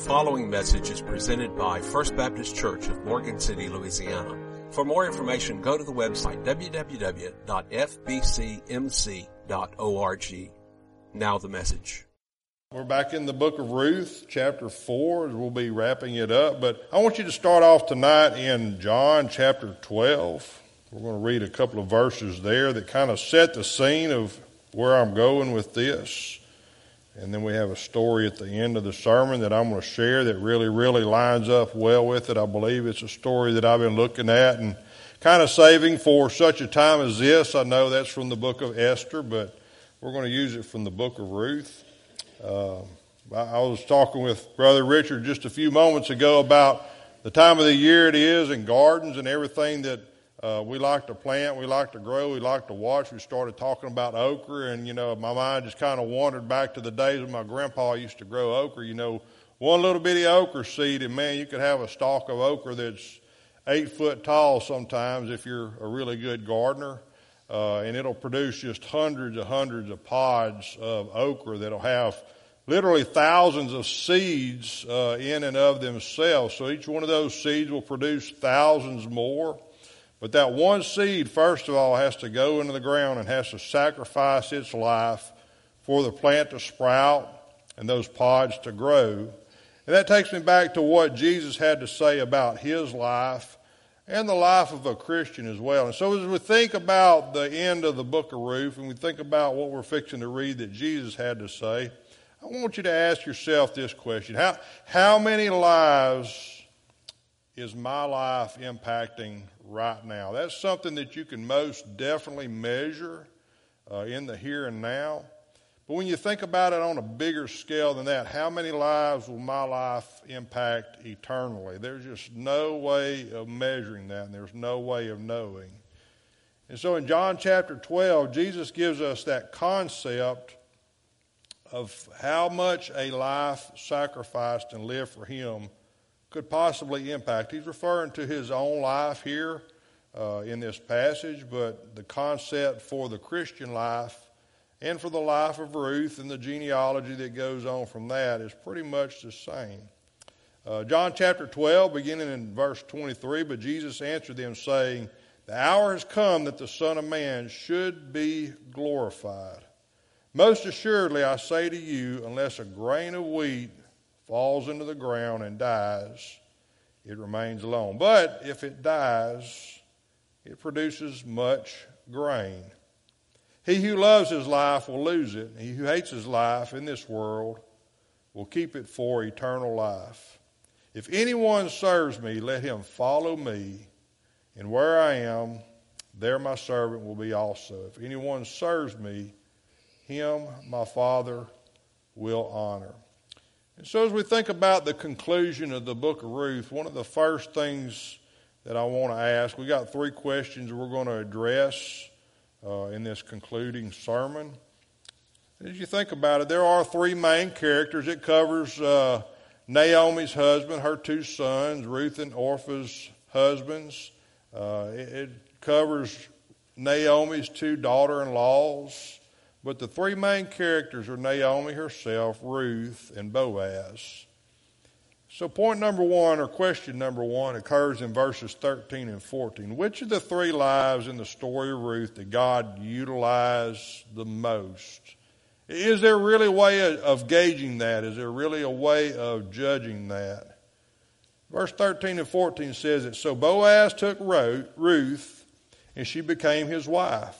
following message is presented by First Baptist Church of Morgan City, Louisiana. For more information, go to the website www.fbcmc.org. Now the message. We're back in the book of Ruth, chapter 4, as we'll be wrapping it up. But I want you to start off tonight in John chapter 12. We're going to read a couple of verses there that kind of set the scene of where I'm going with this. And then we have a story at the end of the sermon that I'm going to share that really, really lines up well with it. I believe it's a story that I've been looking at and kind of saving for such a time as this. I know that's from the book of Esther, but we're going to use it from the book of Ruth. Uh, I was talking with Brother Richard just a few moments ago about the time of the year it is and gardens and everything that uh, we like to plant, we like to grow, we like to watch. We started talking about okra, and you know, my mind just kind of wandered back to the days when my grandpa used to grow okra. You know, one little bitty okra seed, and man, you could have a stalk of okra that's eight foot tall sometimes if you're a really good gardener. Uh, and it'll produce just hundreds and hundreds of pods of okra that'll have literally thousands of seeds uh, in and of themselves. So each one of those seeds will produce thousands more. But that one seed, first of all, has to go into the ground and has to sacrifice its life for the plant to sprout and those pods to grow. And that takes me back to what Jesus had to say about his life and the life of a Christian as well. And so as we think about the end of the book of Ruth and we think about what we're fixing to read that Jesus had to say, I want you to ask yourself this question. How, how many lives is my life impacting right now? That's something that you can most definitely measure uh, in the here and now. But when you think about it on a bigger scale than that, how many lives will my life impact eternally? There's just no way of measuring that, and there's no way of knowing. And so in John chapter 12, Jesus gives us that concept of how much a life sacrificed and lived for Him could possibly impact. He's referring to his own life here uh, in this passage, but the concept for the Christian life and for the life of Ruth and the genealogy that goes on from that is pretty much the same. Uh, John chapter 12, beginning in verse 23, but Jesus answered them, saying, The hour has come that the Son of Man should be glorified. Most assuredly, I say to you, unless a grain of wheat falls into the ground and dies, it remains alone. But if it dies, it produces much grain. He who loves his life will lose it. He who hates his life in this world will keep it for eternal life. If anyone serves me, let him follow me, and where I am, there my servant will be also. If anyone serves me, him my Father will honor. And so, as we think about the conclusion of the book of Ruth, one of the first things that I want to ask, we got three questions we're going to address uh, in this concluding sermon. As you think about it, there are three main characters. It covers uh, Naomi's husband, her two sons, Ruth and Orpah's husbands. Uh, it, it covers Naomi's two daughter in laws. But the three main characters are Naomi herself, Ruth, and Boaz. So, point number one, or question number one, occurs in verses 13 and 14. Which of the three lives in the story of Ruth did God utilize the most? Is there really a way of gauging that? Is there really a way of judging that? Verse 13 and 14 says it So Boaz took Ruth, and she became his wife.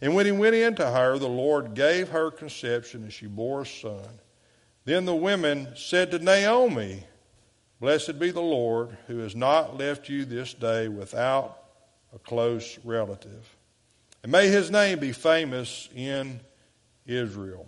And when he went in to her, the Lord gave her conception, and she bore a son. Then the women said to Naomi, Blessed be the Lord, who has not left you this day without a close relative. And may his name be famous in Israel.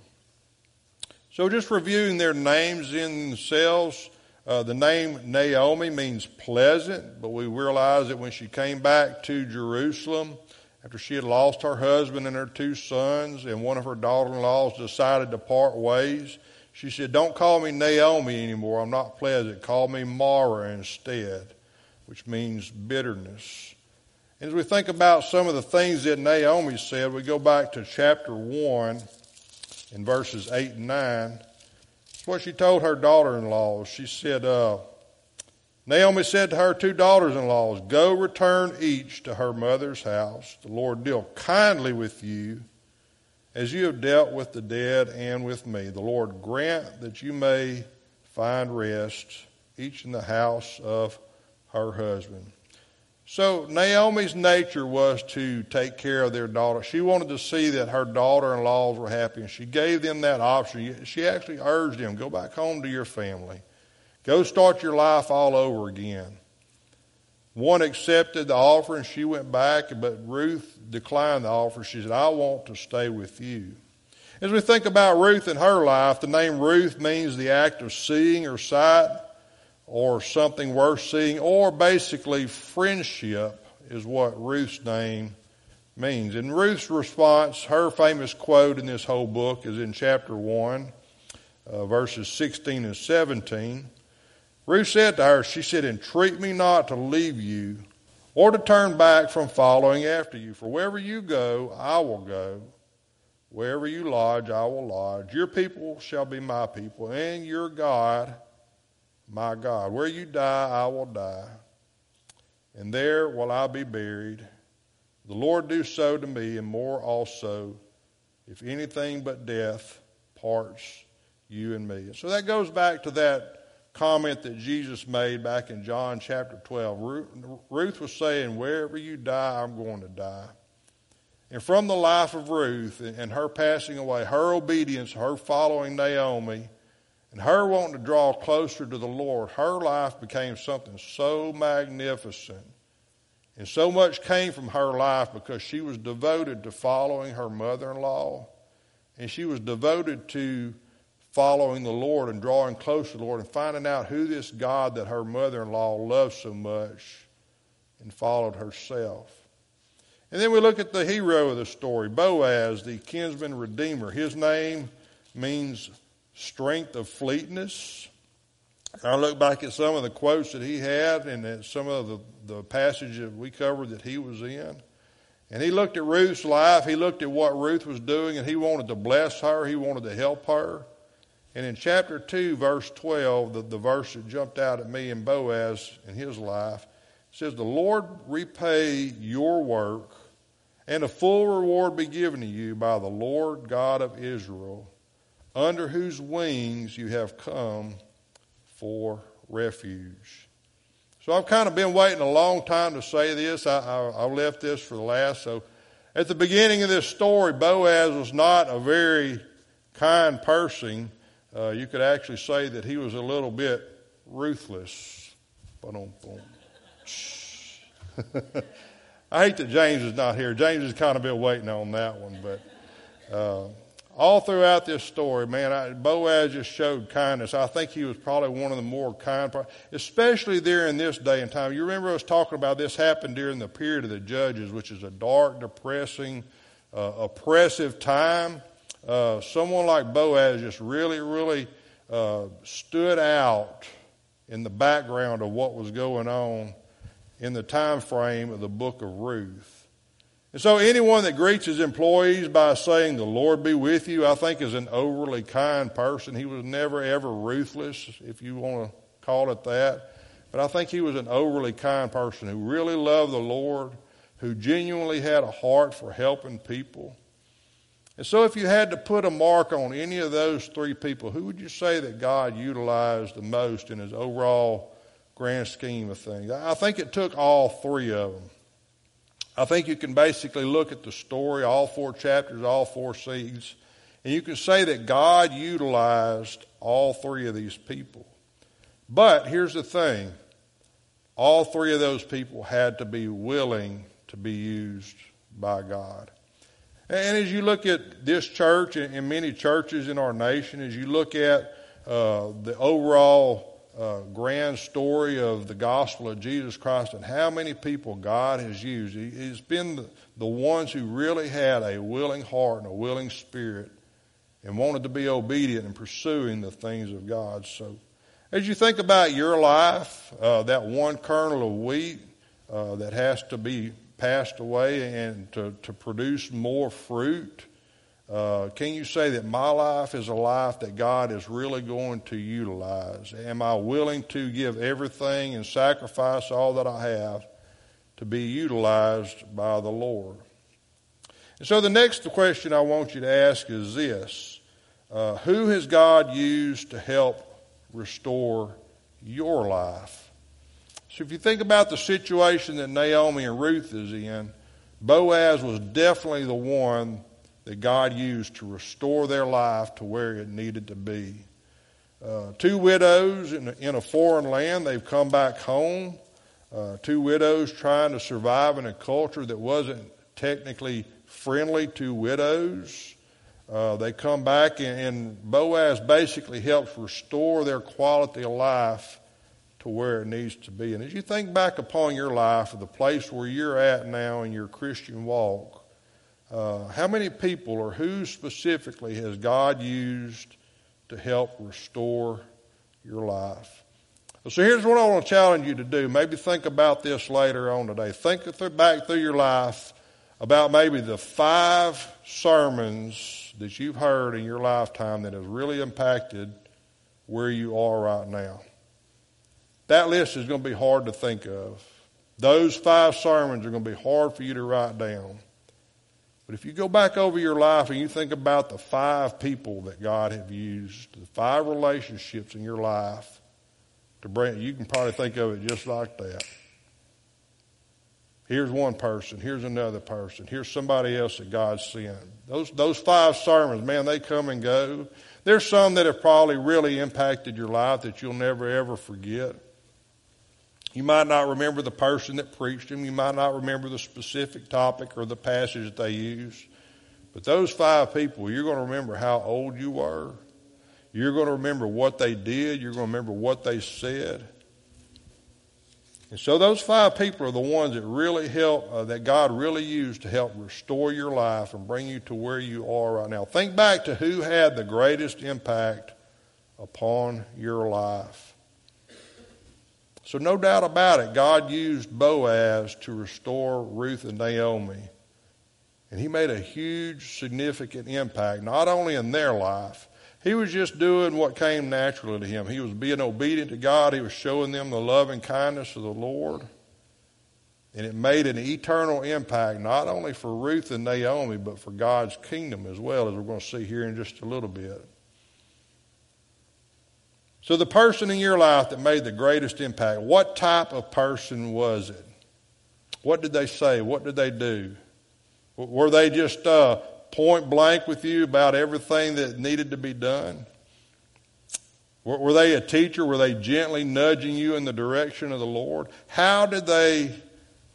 So, just reviewing their names in themselves, uh, the name Naomi means pleasant, but we realize that when she came back to Jerusalem, after she had lost her husband and her two sons, and one of her daughter in laws decided to part ways, she said, Don't call me Naomi anymore. I'm not pleasant. Call me Mara instead, which means bitterness. And as we think about some of the things that Naomi said, we go back to chapter 1 in verses 8 and 9. That's what she told her daughter in laws. She said, uh, Naomi said to her two daughters in laws, Go return each to her mother's house. The Lord deal kindly with you as you have dealt with the dead and with me. The Lord grant that you may find rest, each in the house of her husband. So Naomi's nature was to take care of their daughter. She wanted to see that her daughter-in-laws were happy, and she gave them that option. She actually urged them, go back home to your family. Go start your life all over again. One accepted the offer and she went back, but Ruth declined the offer. She said, I want to stay with you. As we think about Ruth and her life, the name Ruth means the act of seeing or sight or something worth seeing, or basically friendship is what Ruth's name means. And Ruth's response, her famous quote in this whole book is in chapter 1, uh, verses 16 and 17. Ruth said to her, She said, Entreat me not to leave you or to turn back from following after you. For wherever you go, I will go. Wherever you lodge, I will lodge. Your people shall be my people, and your God my God. Where you die, I will die, and there will I be buried. The Lord do so to me, and more also, if anything but death parts you and me. So that goes back to that comment that Jesus made back in John chapter 12. Ruth was saying, Wherever you die, I'm going to die. And from the life of Ruth and her passing away, her obedience, her following Naomi, and her wanting to draw closer to the Lord, her life became something so magnificent. And so much came from her life because she was devoted to following her mother in law. And she was devoted to following the Lord and drawing closer to the Lord and finding out who this God that her mother in law loved so much and followed herself. And then we look at the hero of the story, Boaz, the kinsman redeemer. His name means strength of fleetness. I look back at some of the quotes that he had and some of the, the passages that we covered that he was in. And he looked at Ruth's life. He looked at what Ruth was doing and he wanted to bless her. He wanted to help her. And in chapter 2, verse 12, the, the verse that jumped out at me in Boaz in his life says, The Lord repay your work and a full reward be given to you by the Lord God of Israel under whose wings you have come for refuge. So I've kind of been waiting a long time to say this. I, I, I left this for the last. So at the beginning of this story, Boaz was not a very kind person. Uh, you could actually say that he was a little bit ruthless. I hate that James is not here. James has kind of been waiting on that one, but. Uh, all throughout this story, man, I, Boaz just showed kindness. I think he was probably one of the more kind, especially there in this day and time. You remember us talking about this happened during the period of the judges, which is a dark, depressing, uh, oppressive time. Uh, someone like Boaz just really, really uh, stood out in the background of what was going on in the time frame of the book of Ruth. And so anyone that greets his employees by saying, the Lord be with you, I think is an overly kind person. He was never ever ruthless, if you want to call it that. But I think he was an overly kind person who really loved the Lord, who genuinely had a heart for helping people. And so if you had to put a mark on any of those three people, who would you say that God utilized the most in his overall grand scheme of things? I think it took all three of them. I think you can basically look at the story, all four chapters, all four seeds, and you can say that God utilized all three of these people. But here's the thing all three of those people had to be willing to be used by God. And as you look at this church and many churches in our nation, as you look at uh, the overall uh, grand story of the gospel of Jesus Christ and how many people God has used. Has been the, the ones who really had a willing heart and a willing spirit and wanted to be obedient in pursuing the things of God. So, as you think about your life, uh, that one kernel of wheat uh, that has to be passed away and to, to produce more fruit, Uh, can you say that my life is a life that God is really going to utilize? Am I willing to give everything and sacrifice all that I have to be utilized by the Lord? And so the next question I want you to ask is this uh, Who has God used to help restore your life? So if you think about the situation that Naomi and Ruth is in, Boaz was definitely the one that God used to restore their life to where it needed to be. Uh, two widows in a, in a, foreign land, they've come back home. Uh, two widows trying to survive in a culture that wasn't technically friendly to widows. Uh, they come back, and, and Boaz basically helps restore their quality of life to where it needs to be. And as you think back upon your life, the place where you're at now in your Christian walk, uh, how many people or who specifically has God used to help restore your life? So here's what I want to challenge you to do. Maybe think about this later on today. Think back through your life about maybe the five sermons that you've heard in your lifetime that have really impacted where you are right now. That list is going to be hard to think of. Those five sermons are going to be hard for you to write down. But if you go back over your life and you think about the five people that God have used, the five relationships in your life to bring, you can probably think of it just like that. Here's one person. Here's another person. Here's somebody else that God sent. Those, those five sermons, man, they come and go. There's some that have probably really impacted your life that you'll never ever forget. You might not remember the person that preached them. You might not remember the specific topic or the passage that they used. But those five people, you're going to remember how old you were. You're going to remember what they did. You're going to remember what they said. And so those five people are the ones that really help, uh, that God really used to help restore your life and bring you to where you are right now. Think back to who had the greatest impact upon your life. So, no doubt about it, God used Boaz to restore Ruth and Naomi. And he made a huge, significant impact, not only in their life. He was just doing what came naturally to him. He was being obedient to God. He was showing them the love and kindness of the Lord. And it made an eternal impact, not only for Ruth and Naomi, but for God's kingdom as well, as we're going to see here in just a little bit. So, the person in your life that made the greatest impact, what type of person was it? What did they say? What did they do? Were they just uh, point blank with you about everything that needed to be done? Were they a teacher? Were they gently nudging you in the direction of the Lord? How did they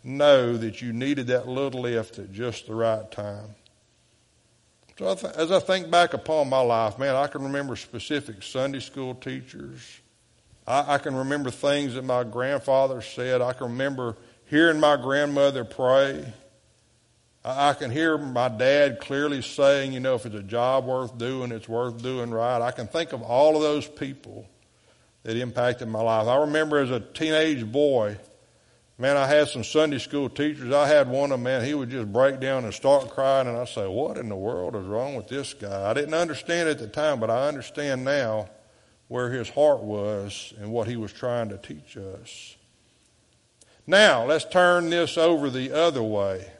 know that you needed that little lift at just the right time? So as I think back upon my life, man, I can remember specific Sunday school teachers. I, I can remember things that my grandfather said. I can remember hearing my grandmother pray. I, I can hear my dad clearly saying, you know, if it's a job worth doing, it's worth doing right. I can think of all of those people that impacted my life. I remember as a teenage boy, Man, I had some Sunday school teachers. I had one of them, man, he would just break down and start crying, and I say, What in the world is wrong with this guy? I didn't understand at the time, but I understand now where his heart was and what he was trying to teach us. Now, let's turn this over the other way.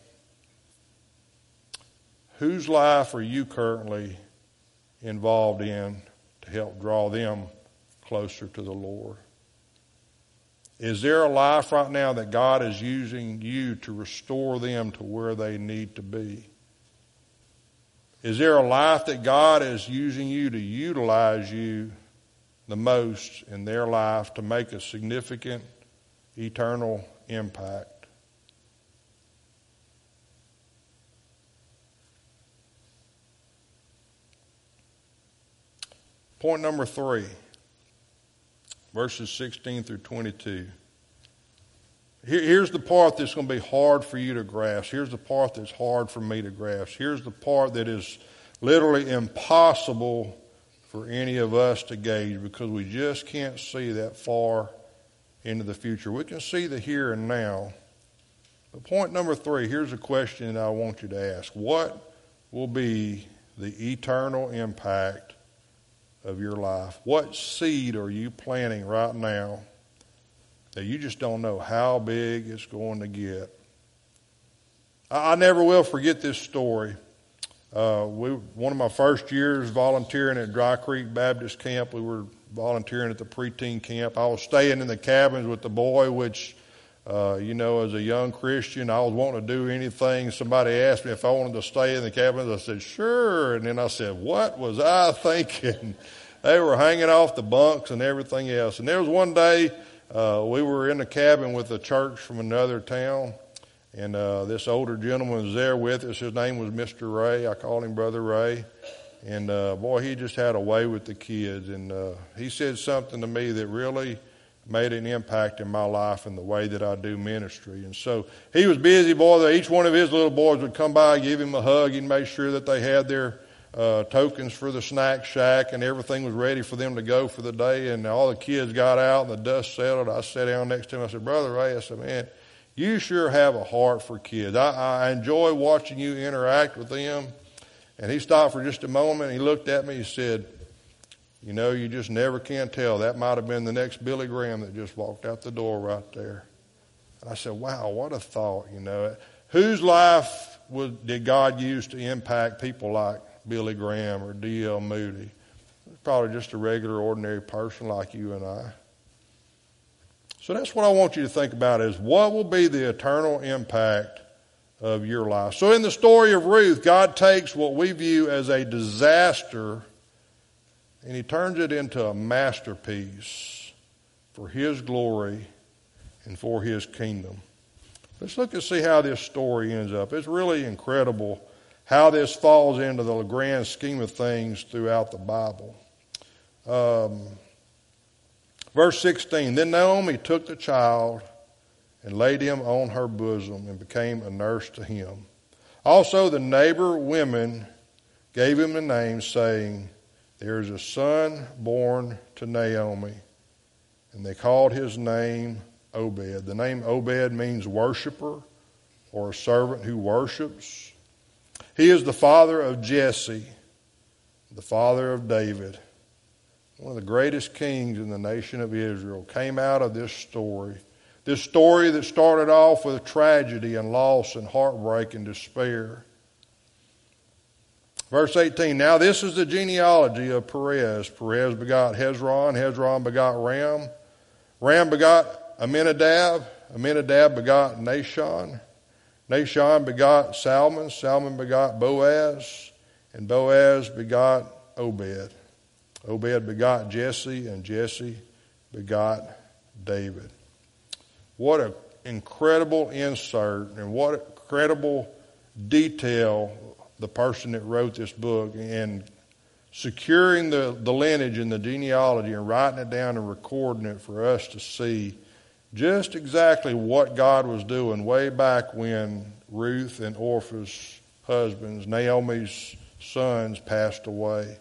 Whose life are you currently involved in to help draw them closer to the Lord? Is there a life right now that God is using you to restore them to where they need to be? Is there a life that God is using you to utilize you the most in their life to make a significant eternal impact? Point number three verses 16 through 22. Here, here's the part that's going to be hard for you to grasp. Here's the part that's hard for me to grasp. Here's the part that is literally impossible for any of us to gauge because we just can't see that far into the future. We can see the here and now. But point number three here's a question that I want you to ask What will be the eternal impact of your life? What seed are you planting right now that you just don't know how big it's going to get? I, I never will forget this story. Uh, we, one of my first years volunteering at Dry Creek Baptist Camp, we were volunteering at the preteen camp. I was staying in the cabins with the boy, which, uh, you know, as a young Christian, I was wanting to do anything. Somebody asked me if I wanted to stay in the cabins. I said, sure. And then I said, what was I thinking? they were hanging off the bunks and everything else. And there was one day, uh, we were in the cabin with a church from another town. And uh, this older gentleman was there with us. His name was Mr. Ray. I called him Brother Ray. And uh, boy, he just had a way with the kids. And uh, he said something to me that really made an impact in my life and the way that I do ministry. And so he was busy, boy. Each one of his little boys would come by, give him a hug, and make sure that they had their uh, tokens for the snack shack and everything was ready for them to go for the day. And all the kids got out and the dust settled. I sat down next to him. I said, Brother Ray, I said, man, you sure have a heart for kids. I, I enjoy watching you interact with them. And he stopped for just a moment. He looked at me. He said, You know, you just never can tell. That might have been the next Billy Graham that just walked out the door right there. And I said, Wow, what a thought, you know. Whose life was, did God use to impact people like Billy Graham or D.L. Moody? Probably just a regular, ordinary person like you and I. So that's what I want you to think about is what will be the eternal impact of your life. So in the story of Ruth, God takes what we view as a disaster and he turns it into a masterpiece for his glory and for his kingdom. Let's look and see how this story ends up. It's really incredible how this falls into the grand scheme of things throughout the Bible. Um, Verse 16 Then Naomi took the child and laid him on her bosom and became a nurse to him. Also, the neighbor women gave him a name, saying, There is a son born to Naomi. And they called his name Obed. The name Obed means worshiper or a servant who worships. He is the father of Jesse, the father of David one of the greatest kings in the nation of Israel, came out of this story. This story that started off with tragedy and loss and heartbreak and despair. Verse 18 Now this is the genealogy of Perez. Perez begot Hezron. Hezron begot Ram. Ram begot Amminadab. Amminadab begot Nahshon. Nahshon begot Salmon. Salmon begot Boaz. And Boaz begot Obed. Obed begot Jesse, and Jesse begot David. What an incredible insert and what incredible detail the person that wrote this book and securing the, the lineage and the genealogy and writing it down and recording it for us to see just exactly what God was doing way back when Ruth and Orpah's husbands, Naomi's sons, passed away.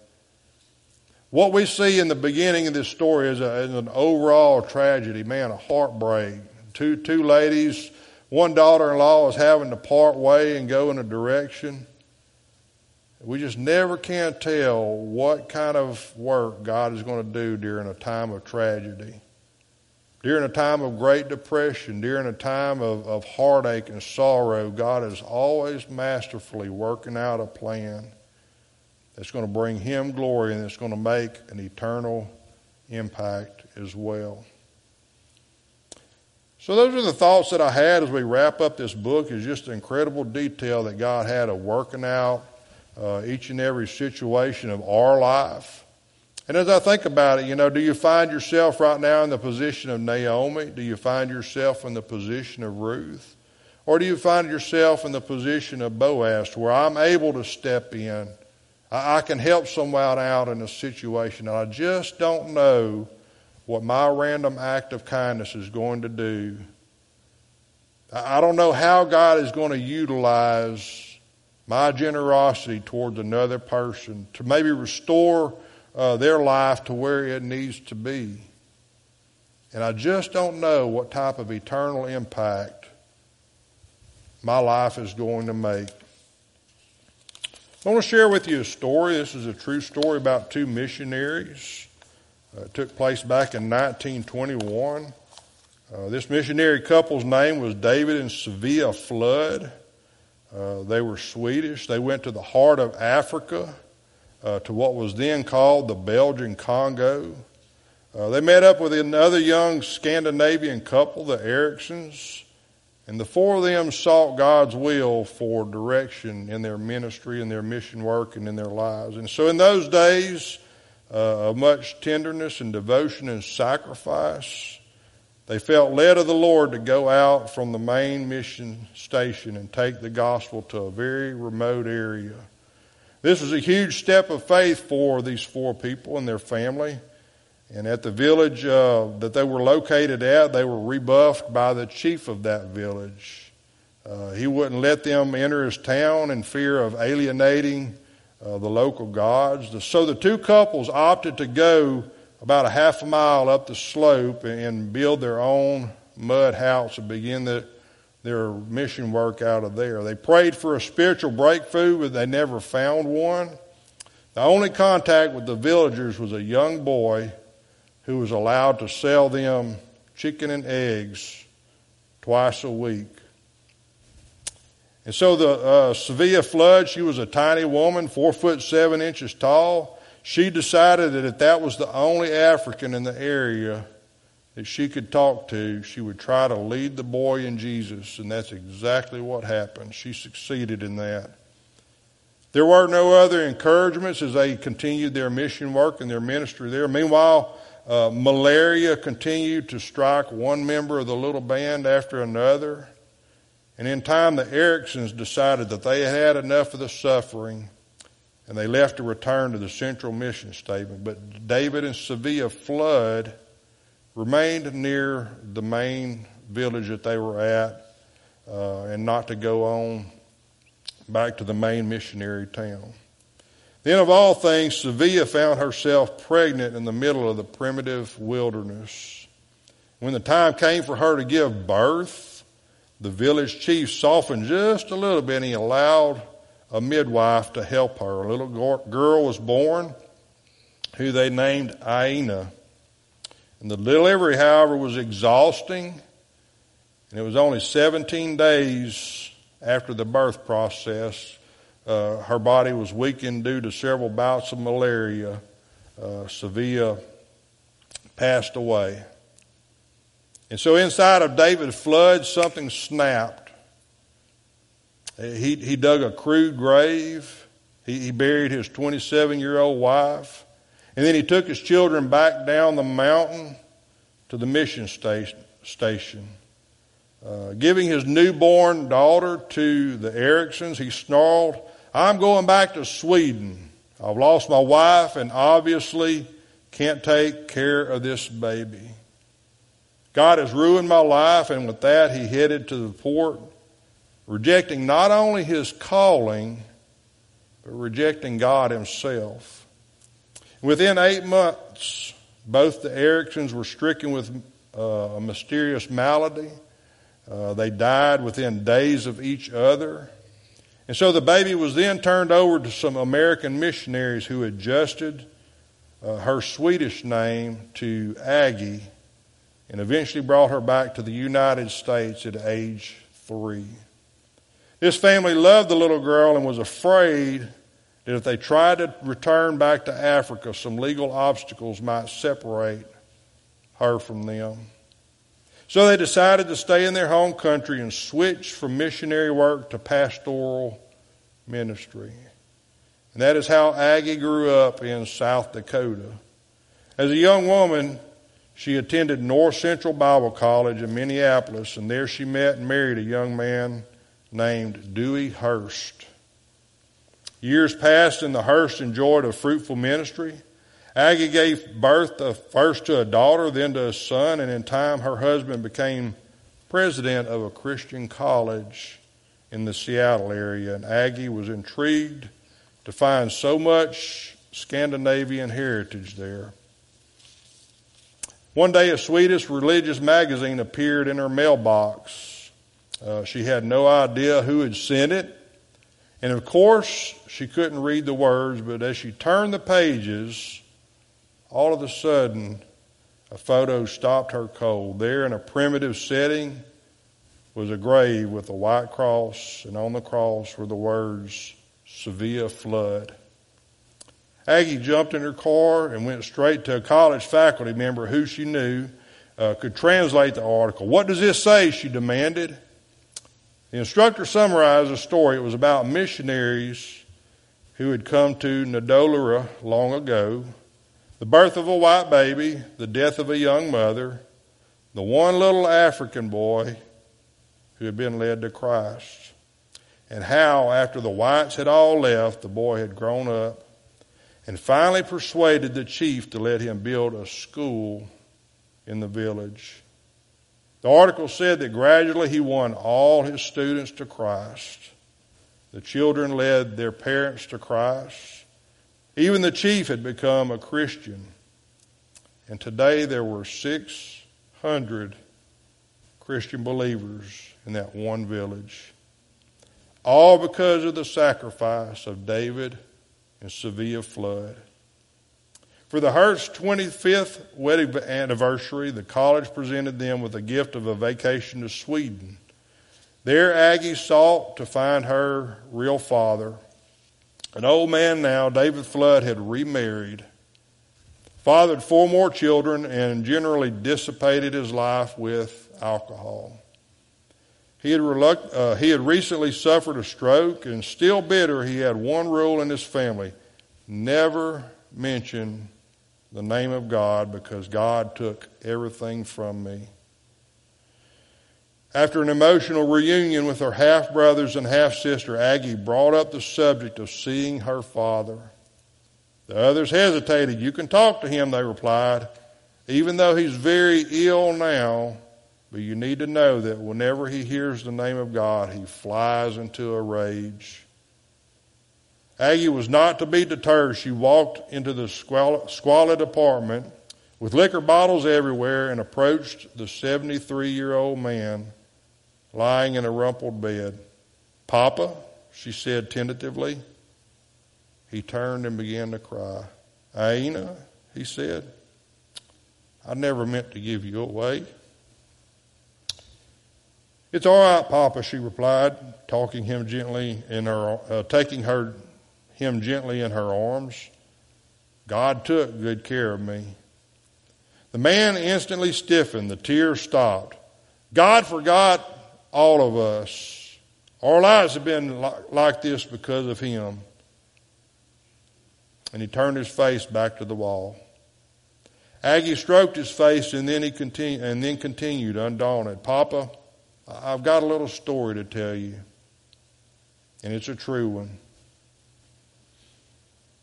What we see in the beginning of this story is, a, is an overall tragedy, man, a heartbreak. Two, two ladies, one daughter in law is having to part way and go in a direction. We just never can tell what kind of work God is going to do during a time of tragedy, during a time of great depression, during a time of, of heartache and sorrow. God is always masterfully working out a plan that's going to bring Him glory and it's going to make an eternal impact as well. So those are the thoughts that I had as we wrap up this book. Is just incredible detail that God had of working out uh, each and every situation of our life. And as I think about it, you know, do you find yourself right now in the position of Naomi? Do you find yourself in the position of Ruth? Or do you find yourself in the position of Boaz, where I'm able to step in I, I can help someone out in a situation, I just don't know what my random act of kindness is going to do. I don't know how God is going to utilize my generosity towards another person to maybe restore uh, their life to where it needs to be. And I just don't know what type of eternal impact my life is going to make. I want to share with you a story. This is a true story about two missionaries. Uh, it took place back in 1921. Uh, this missionary couple's name was David and Sevilla Flood. Uh, they were Swedish. They went to the heart of Africa, uh, to what was then called the Belgian Congo. Uh, they met up with another young Scandinavian couple, the Ericsons, and the four of them sought God's will for direction in their ministry and their mission work and in their lives. And so in those days uh, of much tenderness and devotion and sacrifice, they felt led of the Lord to go out from the main mission station and take the gospel to a very remote area. This was a huge step of faith for these four people and their family. And at the village uh, that they were located at, they were rebuffed by the chief of that village. Uh, he wouldn't let them enter his town in fear of alienating uh, the local gods. So the two couples opted to go about a half a mile up the slope and build their own mud house and begin the, their mission work out of there. They prayed for a spiritual breakthrough, but they never found one. The only contact with the villagers was a young boy who was allowed to sell them chicken and eggs twice a week. And so the uh, Sevilla Flood, she was a tiny woman, four foot seven inches tall. She decided that if that was the only African in the area that she could talk to, she would try to lead the boy in Jesus. And that's exactly what happened. She succeeded in that. There were no other encouragements as they continued their mission work and their ministry there. Meanwhile, uh, malaria continued to strike one member of the little band after another. And in time, the Ericsons decided that they had enough of the suffering and they left to return to the central mission statement. But David and Sevilla Flood remained near the main village that they were at uh, and not to go on back to the main missionary town. Then, of all things, Sevilla found herself pregnant in the middle of the primitive wilderness. When the time came for her to give birth, the village chief softened just a little bit and he allowed a midwife to help her. A little girl was born who they named Aina. And the delivery, however, was exhausting, and it was only 17 days after the birth process uh, her body was weakened due to several bouts of malaria. Uh, Sevilla passed away. And so inside of David Flood, something snapped. He, he dug a crude grave. He, he buried his 27 year old wife. And then he took his children back down the mountain to the mission station. station. Uh, giving his newborn daughter to the Ericsons, he snarled, I'm going back to Sweden. I've lost my wife and obviously can't take care of this baby. God has ruined my life, and with that, he headed to the port, rejecting not only his calling, but rejecting God himself. Within eight months, both the Ericsons were stricken with uh, a mysterious malady. Uh, they died within days of each other. And so the baby was then turned over to some American missionaries who adjusted uh, her Swedish name to Aggie and eventually brought her back to the United States at age three. This family loved the little girl and was afraid that if they tried to return back to Africa, some legal obstacles might separate her from them. So they decided to stay in their home country and switch from missionary work to pastoral ministry. And that is how Aggie grew up in South Dakota. As a young woman, she attended North Central Bible College in Minneapolis, and there she met and married a young man named Dewey Hurst. Years passed, and the Hurst enjoyed a fruitful ministry. Aggie gave birth first to a daughter, then to a son, and in time her husband became president of a Christian college in the Seattle area. And Aggie was intrigued to find so much Scandinavian heritage there. One day, a Swedish religious magazine appeared in her mailbox. Uh, she had no idea who had sent it. And of course, she couldn't read the words, but as she turned the pages, all of a sudden, a photo stopped her cold. There, in a primitive setting, was a grave with a white cross, and on the cross were the words, Sevilla Flood. Aggie jumped in her car and went straight to a college faculty member who she knew uh, could translate the article. What does this say? She demanded. The instructor summarized the story. It was about missionaries who had come to Ndolera long ago, the birth of a white baby, the death of a young mother, the one little African boy who had been led to Christ, and how, after the whites had all left, the boy had grown up and finally persuaded the chief to let him build a school in the village. The article said that gradually he won all his students to Christ. The children led their parents to Christ. Even the chief had become a Christian. And today there were 600 Christian believers in that one village. All because of the sacrifice of David and Sevilla Flood. For the Hursts' 25th wedding anniversary, the college presented them with a gift of a vacation to Sweden. There, Aggie sought to find her real father. An old man now, David Flood had remarried, fathered four more children, and generally dissipated his life with alcohol. He had, reluct- uh, he had recently suffered a stroke, and still bitter, he had one rule in his family never mention the name of God because God took everything from me. After an emotional reunion with her half brothers and half sister, Aggie brought up the subject of seeing her father. The others hesitated. You can talk to him, they replied. Even though he's very ill now, but you need to know that whenever he hears the name of God, he flies into a rage. Aggie was not to be deterred. She walked into the squalid apartment with liquor bottles everywhere and approached the 73 year old man lying in a rumpled bed. Papa, she said tentatively. He turned and began to cry. Aina, he said, I never meant to give you away. It's all right, Papa, she replied, talking him gently her, uh, taking her, him gently in her arms. God took good care of me. The man instantly stiffened. The tears stopped. God forgot all of us. Our lives have been like this because of him. And he turned his face back to the wall. Aggie stroked his face and then he continued, and then continued undaunted. Papa, I've got a little story to tell you, and it's a true one.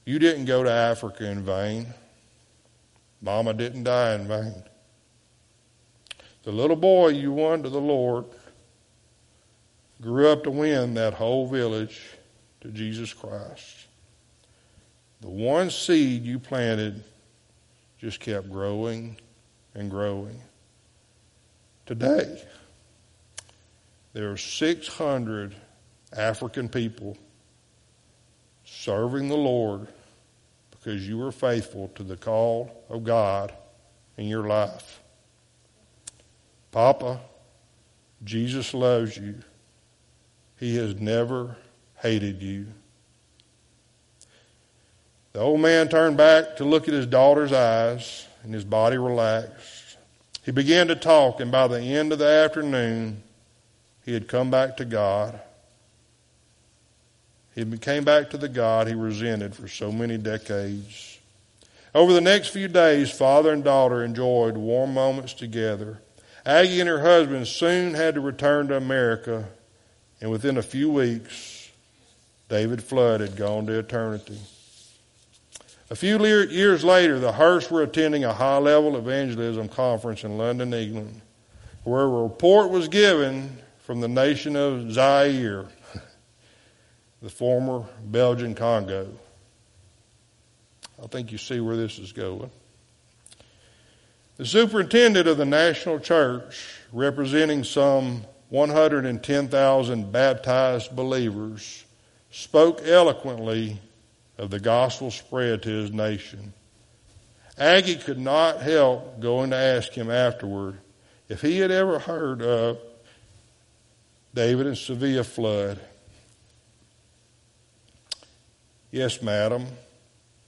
You didn't go to Africa in vain. Mama didn't die in vain. The little boy you won to the Lord grew up to win that whole village to Jesus Christ. The one seed you planted just kept growing and growing. Today, there are 600 African people serving the Lord because you were faithful to the call of God in your life. Papa, Jesus loves you. He has never hated you. The old man turned back to look at his daughter's eyes, and his body relaxed. He began to talk, and by the end of the afternoon, he had come back to God. He came back to the God he resented for so many decades. Over the next few days, father and daughter enjoyed warm moments together. Aggie and her husband soon had to return to America, and within a few weeks, David Flood had gone to eternity. A few years later, the Hursts were attending a high level evangelism conference in London, England, where a report was given from the nation of Zaire, the former Belgian Congo. I think you see where this is going. The superintendent of the national church, representing some 110,000 baptized believers, spoke eloquently of the gospel spread to his nation. Aggie could not help going to ask him afterward if he had ever heard of David and Sevilla Flood. Yes, madam,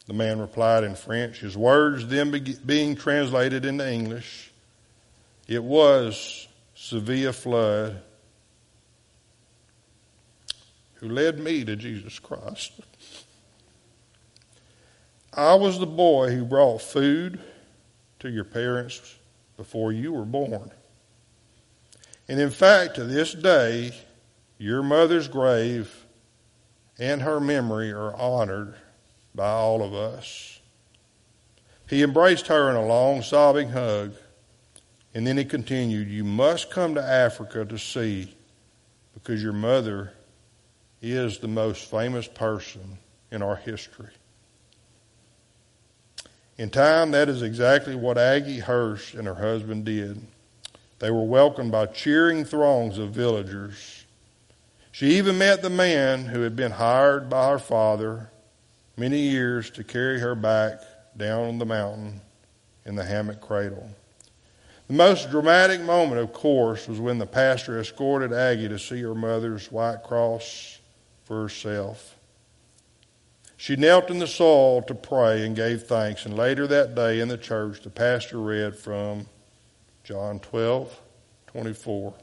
the man replied in French, his words then being translated into English. It was Svea Flood who led me to Jesus Christ. I was the boy who brought food to your parents before you were born. And in fact, to this day, your mother's grave and her memory are honored by all of us. He embraced her in a long, sobbing hug, and then he continued, You must come to Africa to see, because your mother is the most famous person in our history. In time, that is exactly what Aggie Hurst and her husband did. They were welcomed by cheering throngs of villagers. She even met the man who had been hired by her father many years to carry her back down the mountain in the hammock cradle. The most dramatic moment, of course, was when the pastor escorted Aggie to see her mother's white cross for herself. She knelt in the soil to pray and gave thanks. And later that day in the church, the pastor read from John 12, 24.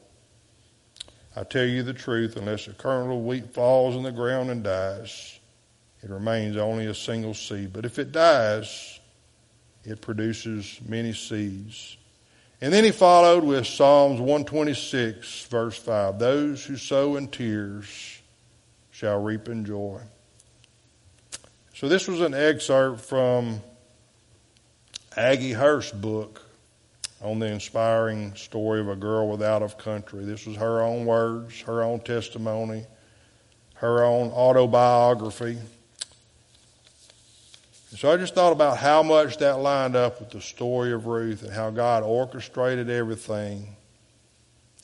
I tell you the truth, unless a kernel of wheat falls in the ground and dies, it remains only a single seed. But if it dies, it produces many seeds. And then he followed with Psalms 126, verse 5. Those who sow in tears shall reap in joy. So this was an excerpt from Aggie Hurst's book on the inspiring story of a girl without a country. This was her own words, her own testimony, her own autobiography. so I just thought about how much that lined up with the story of Ruth and how God orchestrated everything.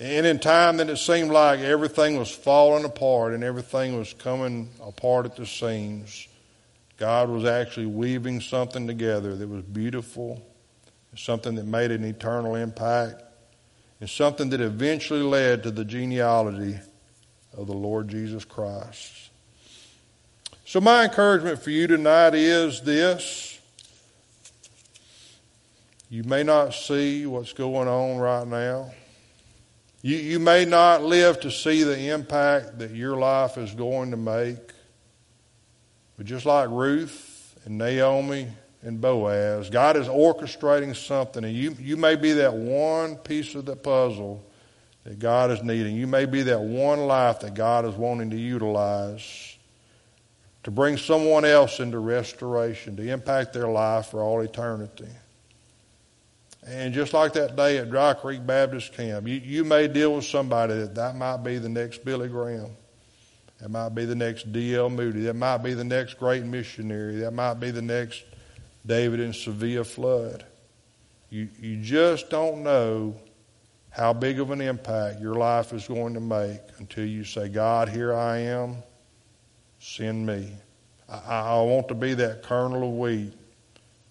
And in time that it seemed like everything was falling apart and everything was coming apart at the seams, God was actually weaving something together that was beautiful, something that made an eternal impact, and something that eventually led to the genealogy of the Lord Jesus Christ. So, my encouragement for you tonight is this. You may not see what's going on right now. You, you may not live to see the impact that your life is going to make. But just like Ruth and Naomi and Boaz, God is orchestrating something, and you, you may be that one piece of the puzzle that God is needing. You may be that one life that God is wanting to utilize to bring someone else into restoration, to impact their life for all eternity. And just like that day at Dry Creek Baptist Camp, you, you may deal with somebody that that might be the next Billy Graham. That might be the next D.L. Moody. That might be the next great missionary. That might be the next David in Svea Flood. You, you just don't know how big of an impact your life is going to make until you say, God, here I am, send me. I, I want to be that kernel of wheat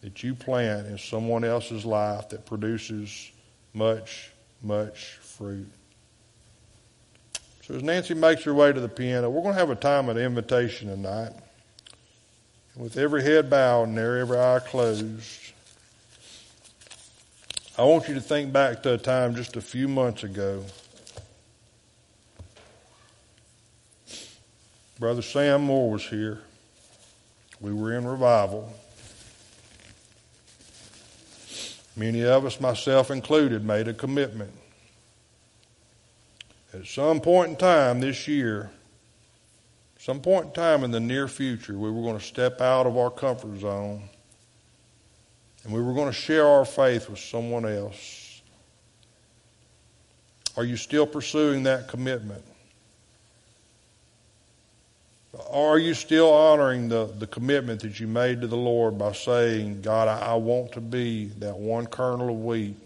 that you plant in someone else's life that produces much, much fruit. So as Nancy makes her way to the piano, we're going to have a time of invitation tonight. With every head bowed and every eye closed, I want you to think back to a time just a few months ago. Brother Sam Moore was here. We were in revival. Many of us, myself included, made a commitment at some point in time this year, some point in time in the near future, we were going to step out of our comfort zone and we were going to share our faith with someone else. Are you still pursuing that commitment? Are you still honoring the, the commitment that you made to the Lord by saying, God, I, I want to be that one kernel of wheat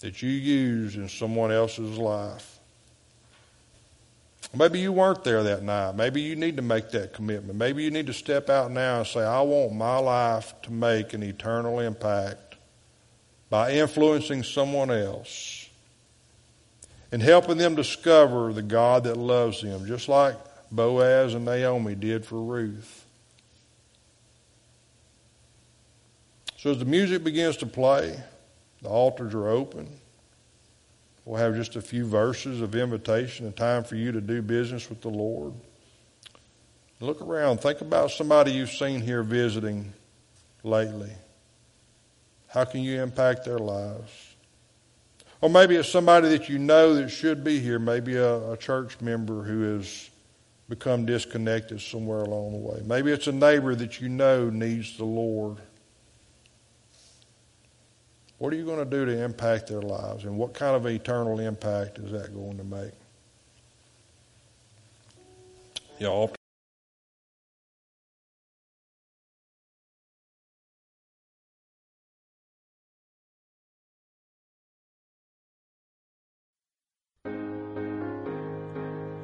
that you use in someone else's life? Maybe you weren't there that night. Maybe you need to make that commitment. Maybe you need to step out now and say, I want my life to make an eternal impact by influencing someone else and helping them discover the God that loves them, just like Boaz and Naomi did for Ruth. So as the music begins to play, the altars are open. We'll have just a few verses of invitation, a time for you to do business with the Lord. Look around. Think about somebody you've seen here visiting lately. How can you impact their lives? Or maybe it's somebody that you know that should be here, maybe a, a church member who has become disconnected somewhere along the way. Maybe it's a neighbor that you know needs the Lord. What are you going to do to impact their lives? And what kind of eternal impact is that going to make? Y'all.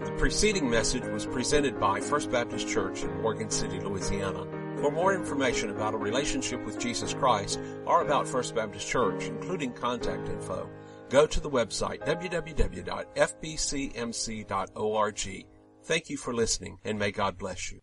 The preceding message was presented by First Baptist Church in Morgan City, Louisiana. For more information about a relationship with Jesus Christ or about First Baptist Church, including contact info, go to the website www.fbcmc.org. Thank you for listening and may God bless you.